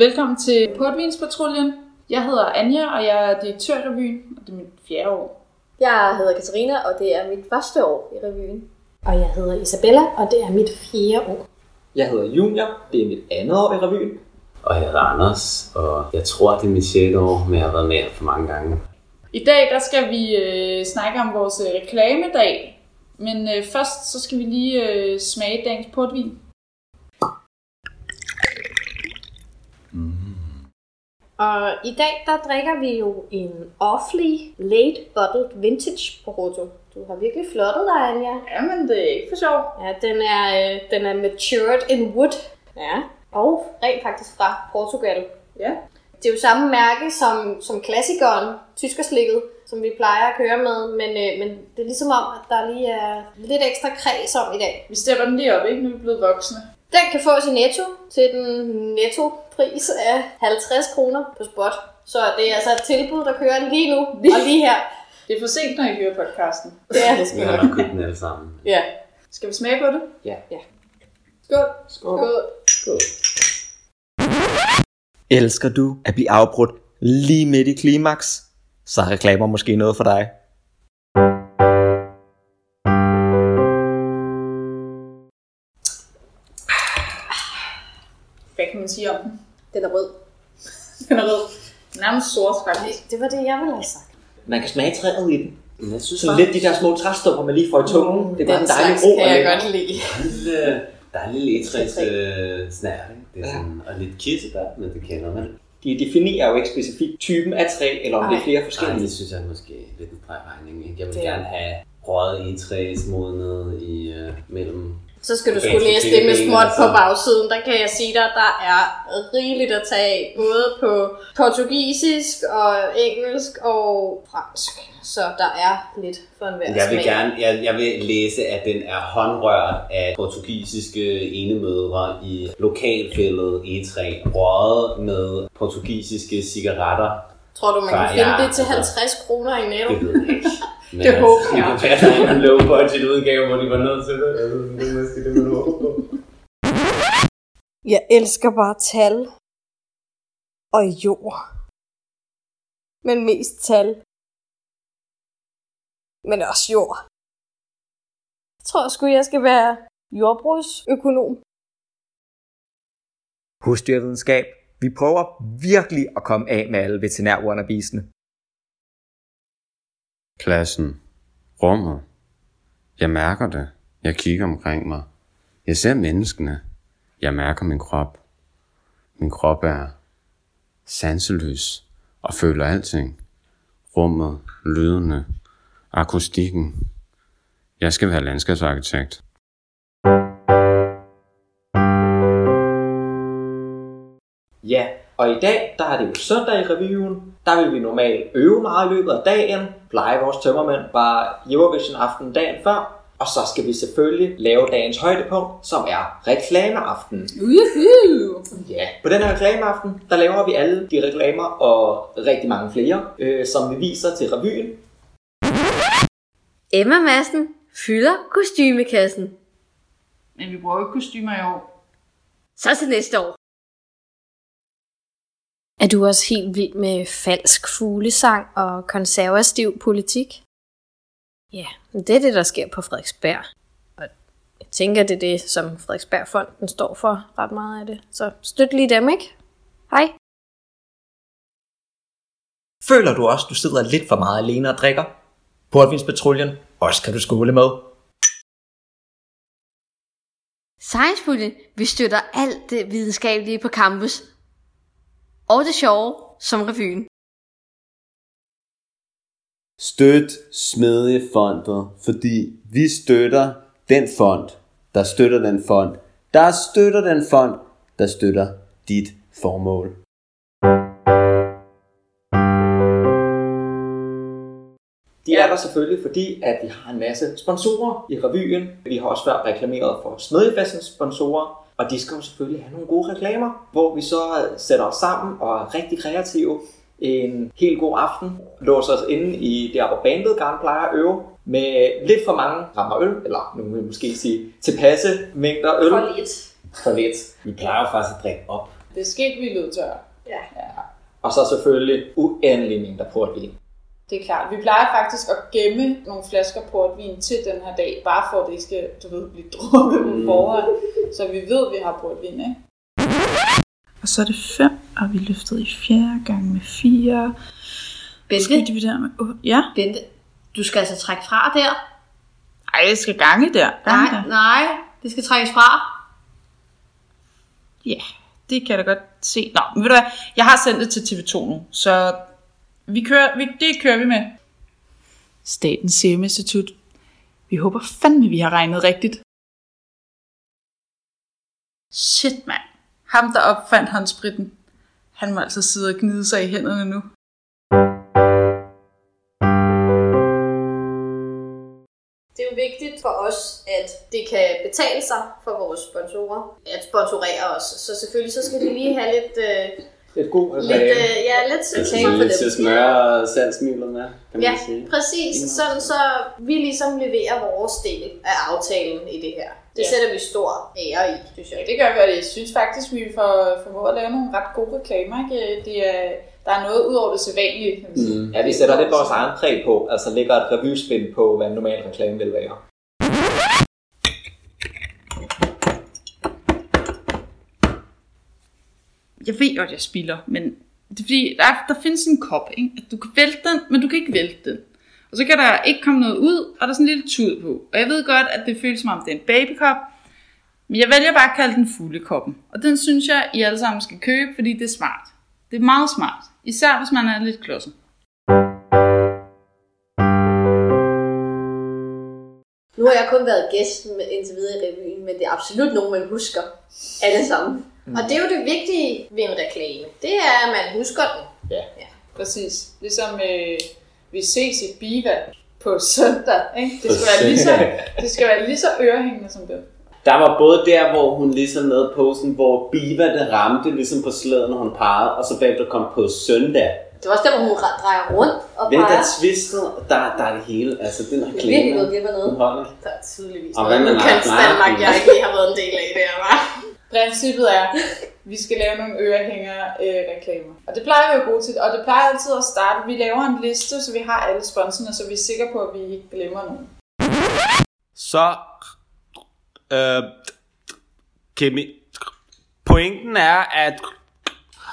Velkommen til Portvinspatruljen. Jeg hedder Anja, og jeg er direktør i revyen, og det er mit fjerde år. Jeg hedder Katarina, og det er mit første år i revyen. Og jeg hedder Isabella, og det er mit fjerde år. Jeg hedder Junior, det er mit andet år i revyen. Og jeg hedder Anders, og jeg tror, det er mit 6. år, men jeg har været med for mange gange. I dag der skal vi øh, snakke om vores øh, reklamedag, men øh, først så skal vi lige øh, smage dagens portvin. Og i dag, der drikker vi jo en Awfully Late Bottled Vintage Porto. Du har virkelig flottet dig, Anja. Jamen, det er ikke for sjov. Ja, den er, øh, den er matured in wood. Ja. Og rent faktisk fra Portugal. Ja. Det er jo samme mærke som, som klassikeren, tyskerslikket, som vi plejer at køre med, men, øh, men det er ligesom om, at der lige er lidt ekstra kreds om i dag. Vi stepper den lige op, ikke? Nu er vi blevet voksne. Den kan fås i netto til den netto-pris af 50 kroner på spot. Så det er altså et tilbud, der kører lige nu og lige her. Det er for sent, når I hører podcasten. Det er det Vi sgu har købt den alle sammen. Ja. Skal vi smage på det? Ja. Ja. Skål. Skål. Skål. Elsker du at blive afbrudt lige midt i klimaks? Så er reklamer måske noget for dig. Det var det, jeg ville have sagt. Man kan smage træet i den. Jeg synes Så lidt de der små træstumper, man lige får i tungen. Det er bare Den en dejlig ro. kan og jeg godt lide. der er en lille etræs øh, snært? Det er sådan, og lidt kirsebær, men det kender man. De definerer jo ikke specifikt typen af træ, eller om det er Nej. flere Nej, forskellige. det synes jeg måske er lidt en stregregning. ikke? Jeg vil Det er- gerne have røget etræs modnet i øh, mellem Så skal du skulle læse det med småt på altså- bagsiden. Der kan jeg sige dig, der er rigeligt at tage af. Både på portugisisk og engelsk og fransk. Så der er lidt for en Jeg vil smag. gerne, jeg, jeg vil læse, at den er håndrørt af portugisiske enemødre i lokalfældet E3, røget med portugisiske cigaretter. Tror du, man kan finde jeg- det til altså- 50 kroner i netto? Det ved jeg ikke. Men Det håber Det jeg. kunne være, at der er en low budget udgave, hvor de var nødt til det. Altså, det er måske det, man håber på. Jeg elsker bare tal og jord. Men mest tal. Men også jord. Jeg tror sgu, jeg skal være jordbrugsøkonom. Husdyrvidenskab. Vi prøver virkelig at komme af med alle veterinær-wannabesene. Pladsen. Rummet. Jeg mærker det. Jeg kigger omkring mig. Jeg ser menneskene. Jeg mærker min krop. Min krop er sanseløs og føler alting. Rummet, lydene, akustikken. Jeg skal være landskabsarkitekt. Ja, og i dag, der er det jo søndag i revyen. Der vil vi normalt øve meget i løbet af dagen. Pleje vores tømmermænd var Eurovision aften dagen før. Og så skal vi selvfølgelig lave dagens højdepunkt, som er reklameaften. Uhuh. Ja, på den her reklameaften, der laver vi alle de reklamer og rigtig mange flere, øh, som vi viser til revyen. Emma Madsen fylder kostymekassen. Men vi bruger jo ikke kostymer i år. Så til næste år. Er du også helt vild med falsk fuglesang og konservativ politik? Ja, det er det, der sker på Frederiksberg. Og jeg tænker, det er det, som Frederiksbergfonden står for ret meget af det. Så støt lige dem, ikke? Hej. Føler du også, du sidder lidt for meget alene og drikker? Portvinspatruljen. Også kan du skåle med. Science vi støtter alt det videnskabelige på campus. Og det sjove som revyen. Støt Smedjefondet, fordi vi støtter den fond, der støtter den fond, der støtter den fond, der støtter dit formål. De er der selvfølgelig, fordi at vi har en masse sponsorer i revyen. Vi har også været reklameret for Smedjefestens sponsorer, og de skal jo selvfølgelig have nogle gode reklamer, hvor vi så sætter os sammen og er rigtig kreative en helt god aften, låser os inde i der, hvor bandet gerne plejer at øve, med lidt for mange rammer øl, eller nu vil vi måske sige tilpasse mængder øl. For lidt. For lidt. Vi plejer jo faktisk at drikke op Det skal ikke blive lødtør. Ja. ja. Og så selvfølgelig uendelig mængder portvin. Det er klart. Vi plejer faktisk at gemme nogle flasker portvin til den her dag, bare for at det ikke skal, du ved, blive drukket på forhånd. Så vi ved, at vi har portvin, ikke? Og så er det fem, og vi løftede i fjerde gang med fire. Bente, Skal vi dividere med otte? Ja. Bente, du skal altså trække fra der. Ej, jeg skal gange der. Gange Nej, der. nej, det skal trækkes fra. Ja, det kan jeg da godt se. Nå, men ved du hvad, jeg har sendt det til TV2 nu, så vi kører, vi, det kører vi med. Statens Serum Institut. Vi håber fandme, vi har regnet rigtigt. Shit, mand. Ham, der opfandt håndspritten. Han må altså sidde og gnide sig i hænderne nu. Det er jo vigtigt for os, at det kan betale sig for vores sponsorer at sponsorere os. Så selvfølgelig så skal de lige have lidt, øh, Lidt god lidt, øh, ja, lidt Altså reklame for lige til dem. smør og salgsmidler med, kan Ja, man sige. præcis. Sådan så vi ligesom leverer vores del af aftalen i det her. Det Ja. sætter vi stor ære i, synes jeg. Ja, det gør vi, og jeg synes faktisk, vi får formået at lave nogle ret gode reklamer. Ikke? Det er, der er noget ud over det sædvanlige. kan man sige. Mm. Ja, vi sætter lidt vores egen præg på, altså lægger et revyspil på, hvad en normal reklame vil være. Jeg ved godt, jeg spilder, men det er fordi, der, er, der findes en kop, ikke? At du kan vælte den, men du kan ikke vælte den. Og så kan der ikke komme noget ud, og der er sådan en lille tud på. Og jeg ved godt, at det føles som om, det er en babykop, men jeg vælger bare at kalde den fuglekoppen. Og den synes jeg, I alle sammen skal købe, fordi det er smart. Det er meget smart. Især hvis man er lidt klodset. Nu har jeg kun været gæst indtil videre i revyen, men det er absolut nogen, man husker alle sammen. Mm. Og det er jo det vigtige ved en reklame. Det er, at man husker den. Præcis. Ligesom øh, vi ses i Biva på søndag. Ikke? Det, skal være lige så, det skal være lige så ørehængende som det. Der var både der, hvor hun ligesom lavede posten, hvor Biva det ramte ligesom på slæden, når hun pegede, og så bagefter kom på søndag. Det var også der, hvor hun re- drejer rundt og Hvem der er twistet, der, der er det hele. Altså, den Det er reklame. virkelig gået glip af noget. Der er tydeligvis Og noget. hvad Nu kan Larsen? jeg ikke lige har været en del af det her, var. Princippet er, vi skal lave nogle ørehænger øh, reklamer. Og det plejer vi jo gode til. Og det plejer altid at starte. Vi laver en liste, så vi har alle sponsorerne, så vi er sikre på, at vi ikke glemmer nogen. Så, øh, Kimi, pointen er, at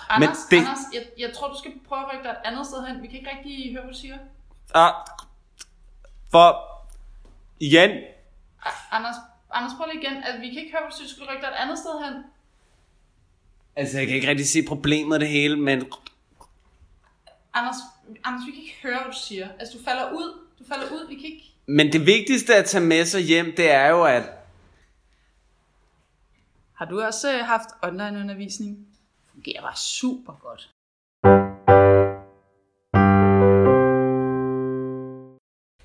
Anders, det- Anders jeg, jeg tror, du skal prøve at rykke dig et andet sted hen. Vi kan ikke rigtig høre, hvad du siger. ah, for igen, A- Anders, Anders, prøv lige igen. Altså, vi kan ikke høre, hvad du skal rykke dig et andet sted hen. altså jeg kan ikke rigtig se problemet det hele, men Anders, Anders, vi kan ikke høre, hvad du siger. Altså, du falder ud. Du falder ud. Vi kan ikke... Men det vigtigste at tage med sig hjem, det er jo, at Har du også øh, haft online-undervisning? Fungerer bare super godt.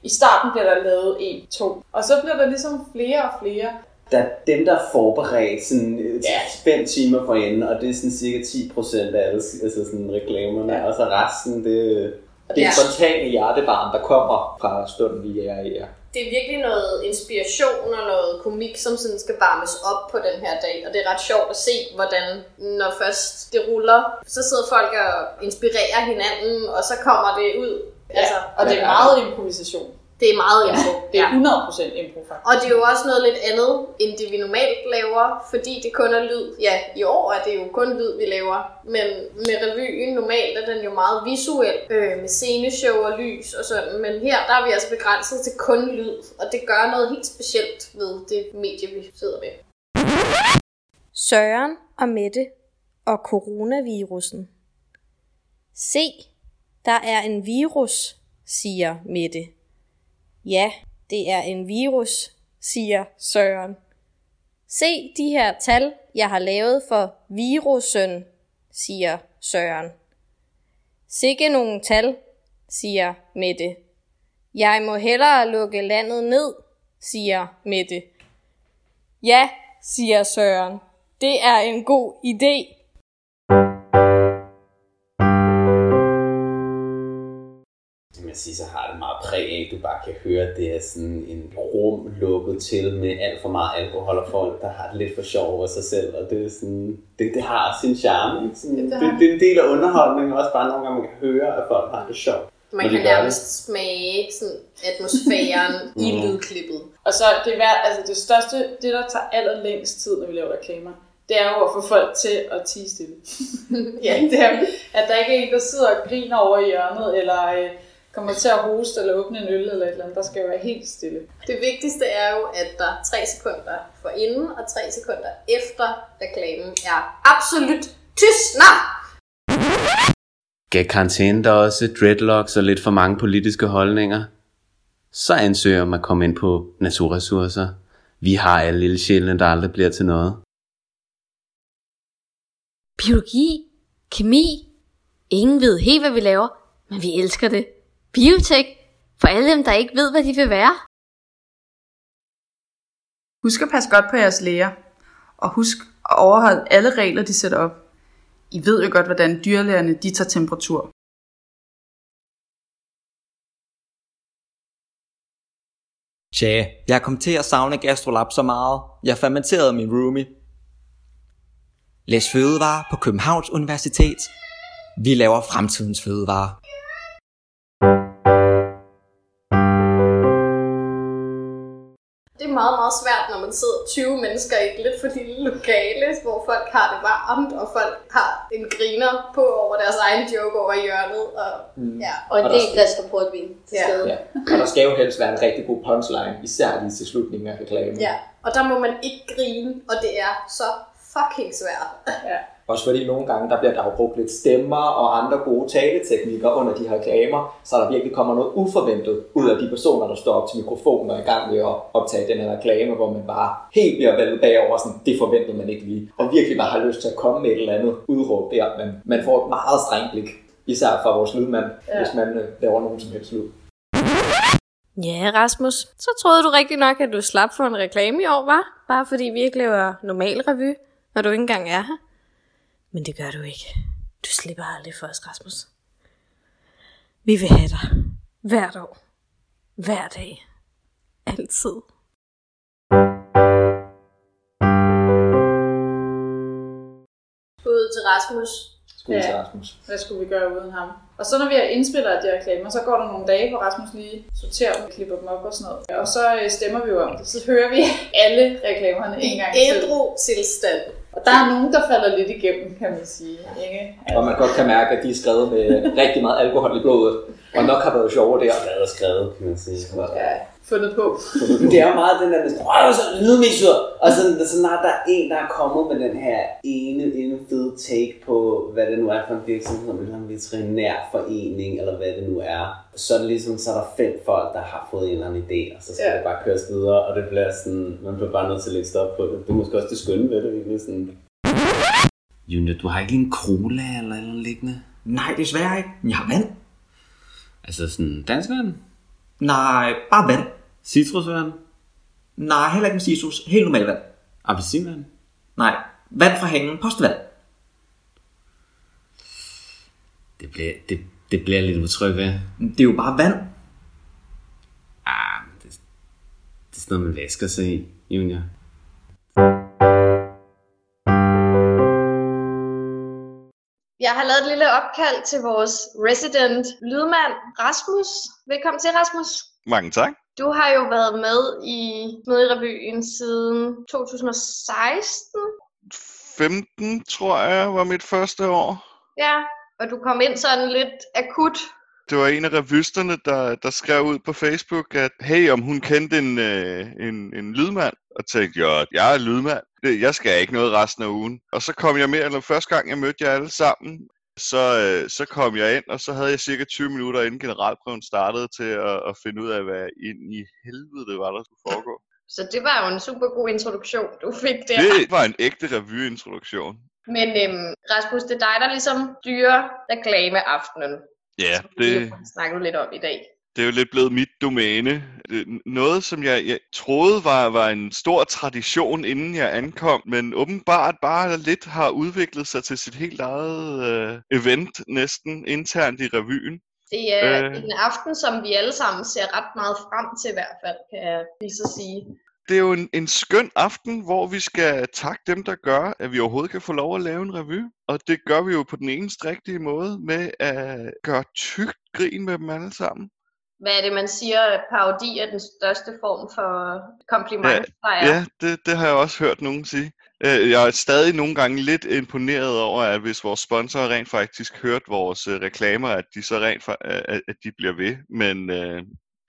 I starten bliver der lavet en, to, og så bliver der ligesom flere og flere. der er dem, der er forberedt sådan, øh, Ja. fem timer for enden, og det er sådan cirka 10% af alle altså sådan reklamerne, Ja. og så resten, det... Det er ja. spontane hjertebarn, der kommer fra stunden, vi er i. Ja. Det er virkelig noget inspiration og noget komik, som sådan skal varmes op på den her dag. Og det er ret sjovt at se, hvordan når først det ruller, så sidder folk og inspirerer hinanden, og så kommer det ud. Ja, altså, og det er ja. meget improvisation. Det er meget info. Det er Ja. 100% impro, faktisk. Og det er jo også noget lidt andet, end det vi normalt laver, fordi det kun er lyd. Ja, i år er det jo kun lyd, vi laver. Men med revyen normalt er den jo meget visuel, øh, med sceneshow og lys og sådan. Men her der er vi altså begrænset til kun lyd, og det gør noget helt specielt ved det medie, vi sidder med. Søren og Mette og coronavirusen. Se, der er en virus, siger Mette. Ja, det er en virus, siger Søren. Se de her tal, jeg har lavet for virusen, siger Søren. Sikke nogle tal, siger Mette. Jeg må hellere lukke landet ned, siger Mette. Ja, siger Søren. Det er en god idé. Kan sige, så har det meget præg af, at du bare kan høre, at det er sådan en rum lukket til med alt for meget alkohol og folk, der har det lidt for sjov over sig selv, og det er sådan, det, det har sin charme. Ikke? Sådan, det, det, det, er en del af underholdningen, og også bare nogle gange, man kan høre, at folk har det sjovt. Man kan nærmest smage sådan, atmosfæren i lydklippet. Og så det, vær, altså det største, det der tager allerlængst tid, når vi laver reklamer, det er jo at få folk til at tige stille. ja, det er, at der ikke er en, der sidder og griner over i hjørnet, eller øh, kommer til at hoste eller åbne en øl eller et eller andet. Der skal jo være helt stille. Det vigtigste er jo, at der er 3 sekunder for inden og 3 sekunder efter reklamen er absolut tystner. Gav karantæne der også dreadlocks og lidt for mange politiske holdninger? Så ansøger man at komme ind på naturressourcer. Vi har alle lille sjælene, der aldrig bliver til noget. Biologi, kemi. Ingen ved helt, hvad vi laver, men vi elsker det. Biotek, for alle dem, der ikke ved, hvad de vil være. Husk at passe godt på jeres læger, og husk at overholde alle regler, de sætter op. I ved jo godt, hvordan dyrlægerne de tager temperatur. Tja, jeg kom til at savne Gastrolab så meget. Jeg fermenterede min roomie. Læs fødevare på Københavns Universitet. Vi laver fremtidens fødevare. Meget, svært, når man sidder 20 mennesker i et lidt for lille lokale, hvor folk har det varmt, og folk har en griner på over deres egen joke over i hjørnet. Og, ja. Og en del der- flasker portvin til Ja. stede. Ja. Og der skal jo helst være en rigtig god punchline, især lige til slutningen af reklamen. ja. Og der må man ikke grine, og det er så fucking svært. Ja. Også fordi nogle gange, der bliver der jo brugt lidt stemmer og andre gode taleteknikker under de her reklamer, så der virkelig kommer noget uforventet ud af de personer, der står op til mikrofonen og er i gang med at optage den her reklame, hvor man bare helt bliver vældet bagover, sådan, det forventede man ikke lige, og virkelig bare har lyst til at komme med et eller andet udråb der, men man får et meget strengt blik, især fra vores lydmand, ja. hvis man øh, laver nogen som helst lyd. Ja, Rasmus, så troede du rigtig nok, at du slap for en reklame i år, var? Bare fordi vi ikke laver normal revy, når du ikke engang er her. Men det gør du ikke. Du slipper aldrig for os, Rasmus. Vi vil have dig. Hvert år. Hver dag. Altid. Ud til Rasmus. Skole til Ja. Rasmus. Hvad skulle vi gøre uden ham? Og så når vi har indspillet de reklamer, så går der nogle dage, hvor Rasmus lige sorterer dem, klipper dem op og sådan noget. Og så øh, stemmer vi jo om det. Så hører vi alle reklamerne en gang til. Ædru tilstand. Og der er nogen, der falder lidt igennem, kan man sige. Ikke? Og man godt kan mærke, at de er skrevet med rigtig meget alkohol i blodet, og nok har været sjove der. Skrevet og skrevet, kan man sige. Ja, fundet på. Det er jo meget den der, der åh, så lydmisur. Og så, så snart der er en, der er kommet med den her ene, ene fede take på, hvad det nu er for en virksomhed, eller en veterinær forening, eller hvad det nu er. Så er det ligesom, så er der fem folk, der har fået en eller anden idé, og så skal Ja. det bare køres videre, og det bliver sådan, man bliver bare nødt til at lægge stop på det. Det er måske også det skønne ved det, egentlig sådan. Junior, du har ikke en cola eller noget liggende? Nej, desværre ikke. Jeg har vand. Altså sådan danskvand? Nej, bare vand. Citrusvand? Nej, heller ikke med citrus. Helt normal vand. Appelsinvand? Nej, vand fra hængen. Postvand. Det bliver, det, det bliver jeg lidt utryg ved. Det er jo bare vand. Ah, det, det er sådan noget, man vasker sig i, Junior. Jeg har lavet et lille opkald til vores resident lydmand, Rasmus. Velkommen til, Rasmus. Mange tak. Du har jo været med i Smedrevyen siden 2016. 15, tror jeg, var mit første år. Ja, og du kom ind sådan lidt akut. Det var en af revysterne, der, der skrev ud på Facebook, at hey, om hun kendte en, øh, en, en lydmand. Og tænkte, ja, jeg er lydmand. Det, jeg skal ikke noget resten af ugen. Og så kom jeg med, eller første gang jeg mødte jer alle sammen, så, øh, så kom jeg ind, og så havde jeg cirka 20 minutter inden generalprøven startede til at, at finde ud af, hvad ind i helvede det var, der skulle foregå. Så det var jo en super god introduktion, du fik der. Det var en ægte revyintroduktion. Men øhm, Rasmus, det er dig, der ligesom styrer reklameaftenen. Ja, det, jo har snakket lidt om i dag. det er jo lidt blevet mit domæne. Det- Noget, som jeg, jeg troede var, var en stor tradition, inden jeg ankom, men åbenbart bare lidt har udviklet sig til sit helt eget øh, event, næsten internt i revyen. Det er Øh. en aften, som vi alle sammen ser ret meget frem til i hvert fald, kan jeg lige så sige. Det er jo en, en skøn aften, hvor vi skal takke dem, der gør, at vi overhovedet kan få lov at lave en revy. Og det gør vi jo på den eneste rigtige måde med at gøre tykt grin med dem alle sammen. Hvad er det, man siger, at parodi er den største form for kompliment, er? Ja, det, det har jeg også hørt nogen sige. Øh, Jeg er stadig nogle gange lidt imponeret over, at hvis vores sponsorer rent faktisk hørt vores øh, reklamer, at de så rent øh, at de bliver ved. Men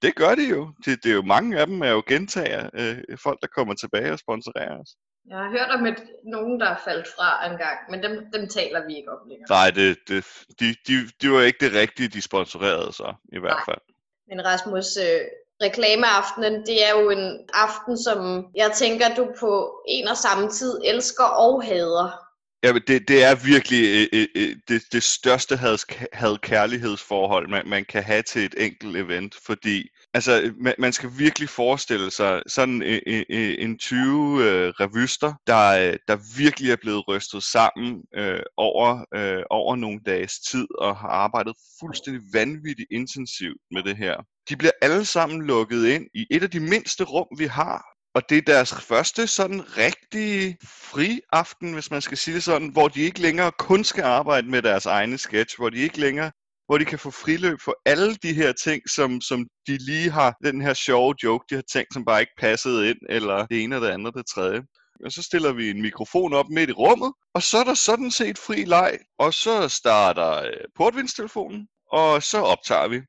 det gør de jo. Det, det er jo mange af dem er jo gentager. Øh, folk, der kommer tilbage og sponsorerer os. Jeg har hørt om et, nogen, der er faldt fra en gang, men dem, dem taler vi ikke om længere. Nej, det, det, de, de, de var ikke det rigtige, de sponsorerede så, i hvert Nej. fald. Men Rasmus, øh, reklameaftenen, det er jo en aften, som jeg tænker, du på en og samme tid elsker og hader. Ja, det, det er virkelig øh, øh, øh det, det største had, had-kærlighedsforhold, man, man kan have til et enkelt event, fordi altså, man, man skal virkelig forestille sig sådan en, øh, en 20 øh, revyster, der, øh, der virkelig er blevet rystet sammen øh, over, øh, over nogle dages tid og har arbejdet fuldstændig vanvittigt intensivt med det her. De bliver alle sammen lukket ind i et af de mindste rum, vi har, og det er deres første sådan rigtige fri aften, hvis man skal sige det sådan, hvor de ikke længere kun skal arbejde med deres egne sketch, hvor de ikke længere hvor de kan få friløb for alle de her ting, som, som de lige har, den her sjove joke, de har tænkt, som bare ikke passede ind, eller det ene eller det andet, det tredje. Og så stiller vi en mikrofon op midt i rummet, og så er der sådan set fri leg, og så starter øh, portvindstelefonen, og så optager vi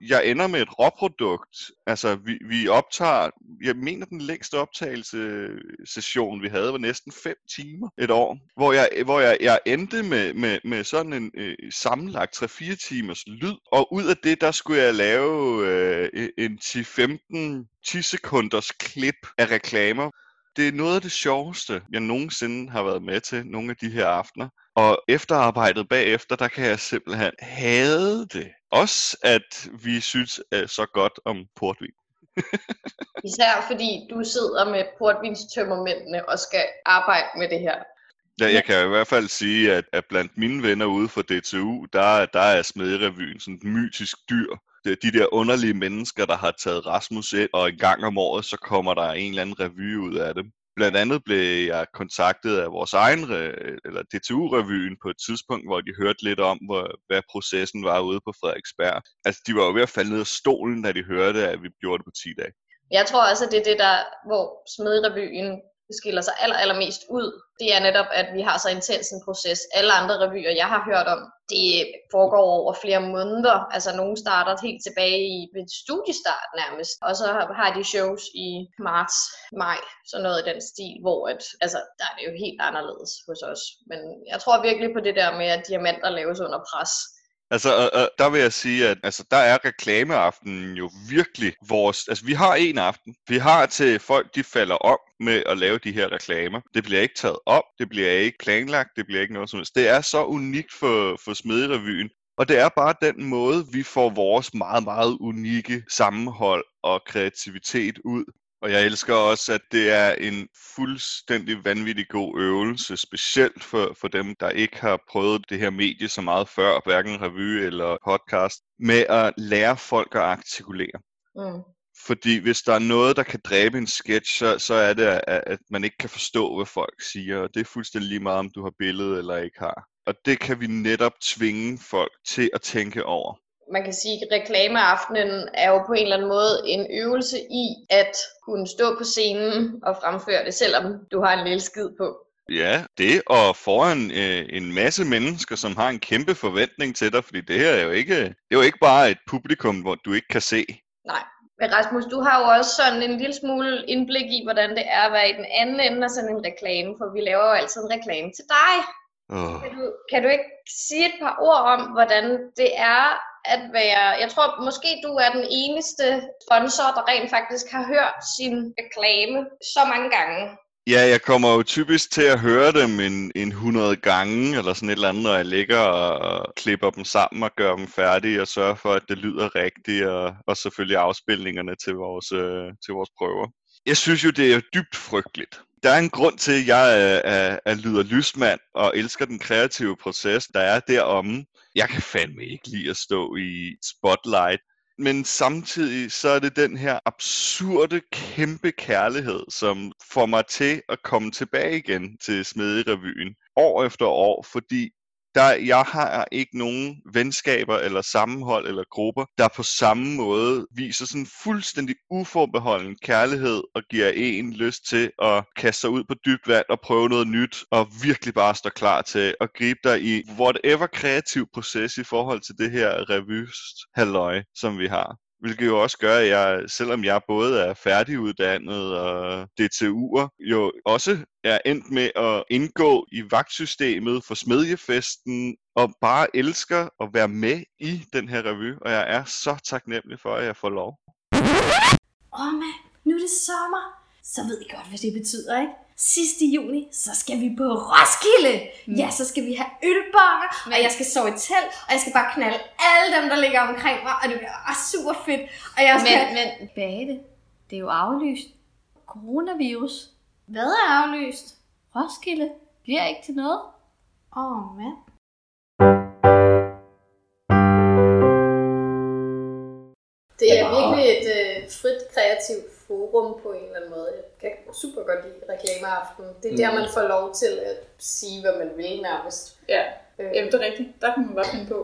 jeg ender med et råprodukt. Altså, vi, vi optager, jeg mener, den længste optagelse session, vi havde, var næsten 5 timer et år. Hvor jeg, hvor jeg, jeg endte med, med, med sådan en øh, sammenlagt 3-4 timers lyd. Og ud af det, der skulle jeg lave øh, en 10-15 10 sekunders klip af reklamer. Det er noget af det sjoveste, jeg nogensinde har været med til nogle af de her aftener. Og efterarbejdet bagefter, der kan jeg simpelthen hade det. Også at vi synes øh, så godt om portvin. Især fordi du sidder med portvinstømmermændene og skal arbejde med det her. Ja, jeg kan i hvert fald sige, at, at blandt mine venner ude fra DTU, der, der er Smederevyen sådan et mytisk dyr. Det er de der underlige mennesker, der har taget Rasmus ind, og en gang om året, så kommer der en eller anden revy ud af dem. Blandt andet blev jeg kontaktet af vores egen, eller DTU-revyen på et tidspunkt, hvor de hørte lidt om, hvor, hvad processen var ude på Frederiksberg. Altså, de var jo ved at falde ned af stolen, da de hørte, at vi gjorde det på 10 dage. Jeg tror også, at det er det, der, hvor Smedrevyen skiller sig aller, allermest ud. Det er netop, at vi har så intens en proces. Alle andre revyer, jeg har hørt om, det foregår over flere måneder. Altså, nogle starter helt tilbage i ved studiestart nærmest. Og så har de shows i marts, maj, sådan noget i den stil, hvor at, altså, der er det jo helt anderledes hos os. Men jeg tror virkelig på det der med, at diamanter laves under pres. Altså, og, og der vil jeg sige, at altså, der er reklameaftenen jo virkelig vores... Altså, vi har en aften. Vi har til folk, de falder om med at lave de her reklamer. Det bliver ikke taget op, det bliver ikke planlagt, det bliver ikke noget som helst. Det er så unikt for, for Smederevyen. Og det er bare den måde, vi får vores meget, meget unikke sammenhold og kreativitet ud. Og jeg elsker også, at det er en fuldstændig vanvittig god øvelse, specielt for, for dem, der ikke har prøvet det her medie så meget før, hverken revy eller podcast, med at lære folk at artikulere. Mm. Fordi hvis der er noget, der kan dræbe en sketch, så, så er det, at, at man ikke kan forstå, hvad folk siger. Og det er fuldstændig lige meget, om du har billede eller ikke har. Og det kan vi netop tvinge folk til at tænke over. Man kan sige, at reklameaftenen er jo på en eller anden måde en øvelse i at kunne stå på scenen og fremføre det, selvom du har en lille skid på. Ja, det og foran øh, en masse mennesker, som har en kæmpe forventning til dig, fordi det her er jo ikke, det er jo ikke bare et publikum, hvor du ikke kan se. Nej. Men Rasmus, du har jo også sådan en lille smule indblik i, hvordan det er at være i den anden ende af sådan en reklame, for vi laver jo altid en reklame til dig. Oh. Kan du, kan du ikke sige et par ord om, hvordan det er at være... Jeg tror måske, du er den eneste sponsor, der rent faktisk har hørt sin reklame så mange gange. Ja, jeg kommer jo typisk til at høre dem en, en 100 gange, eller sådan et eller andet, når jeg ligger og klipper dem sammen og gør dem færdige, og sørger for, at det lyder rigtigt, og, og selvfølgelig afspilningerne til vores, øh, til vores prøver. Jeg synes jo, det er dybt frygteligt, Der er en grund til, at jeg er, er, er lyder lysmand og elsker den kreative proces, der er deromme. Jeg kan fandme ikke lide at stå i spotlight. Men samtidig så er det den her absurde, kæmpe kærlighed, som får mig til at komme tilbage igen til Smederevyen år efter år, fordi der, jeg har ikke nogen venskaber eller sammenhold eller grupper, der på samme måde viser sådan fuldstændig uforbeholden kærlighed og giver en lyst til at kaste sig ud på dybt vand og prøve noget nyt og virkelig bare stå klar til at gribe dig i whatever kreativ proces i forhold til det her revyst halløj, som vi har. Hvilket jo også gør, at jeg, selvom jeg både er færdiguddannet og DTU'er, jo også er endt med at indgå i vagtsystemet for smedjefesten, og bare elsker at være med i den her revy, og jeg er så taknemmelig for, at jeg får lov. Åh oh, mand, nu er det sommer. Så ved I godt, hvad det betyder, ikke? Sidste juni, så skal vi på Roskilde. Mm. Ja, så skal vi have ølbonger, og jeg skal sove i telt, og jeg skal bare knalde alle dem, der ligger omkring mig, og det bliver super fedt. Og jeg skal... Men, men Bate, det er jo aflyst. Coronavirus. Hvad er aflyst? Roskilde bliver ikke til noget. Åh, oh, mand. Det er virkelig et øh, frit, kreativt forum på en eller anden måde. Jeg kan super godt lide reklameaften. Det er der, man får lov til at sige, hvad man vil nærmest. Ja, Øh. Jamen, det er rigtigt. Der kan man bare finde på.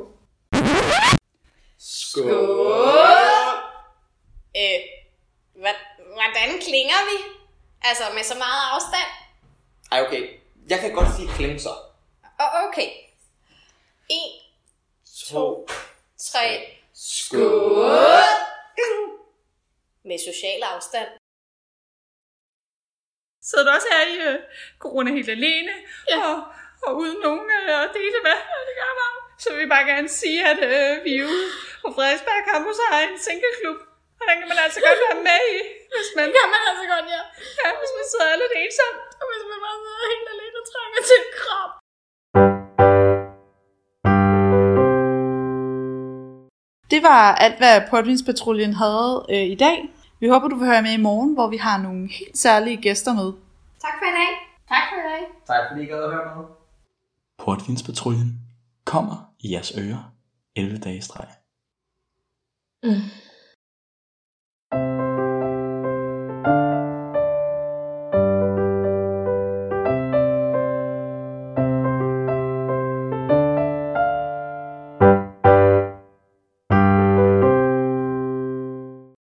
Øh, hvad, hvordan klinger vi? Altså med så meget afstand? Ej, okay. Jeg kan godt sige klem så. Og okay. 1, To. 3, Skål! Med social afstand. Sidder du også her i uh, corona helt alene, ja. og, og uden nogen uh, at dele med? Det gør mig. Så vil vi bare gerne sige, at uh, vi ude på Frederiksberg Campus har en singleklub. Og den kan man altså godt være med i, hvis man, Kan man altså godt, ja. ja, hvis man sidder lidt ensomt. Og hvis man bare sidder helt alene og trænger til en krab. Det var alt, hvad Portvinspatruljen havde øh, i dag. Vi håber, du vil høre med i morgen, hvor vi har nogle helt særlige gæster med. Tak for i dag. Tak for i dag. Tak fordi I gad at høre med. Portvinspatruljen kommer i jeres ører 11 dage i streg. Mm.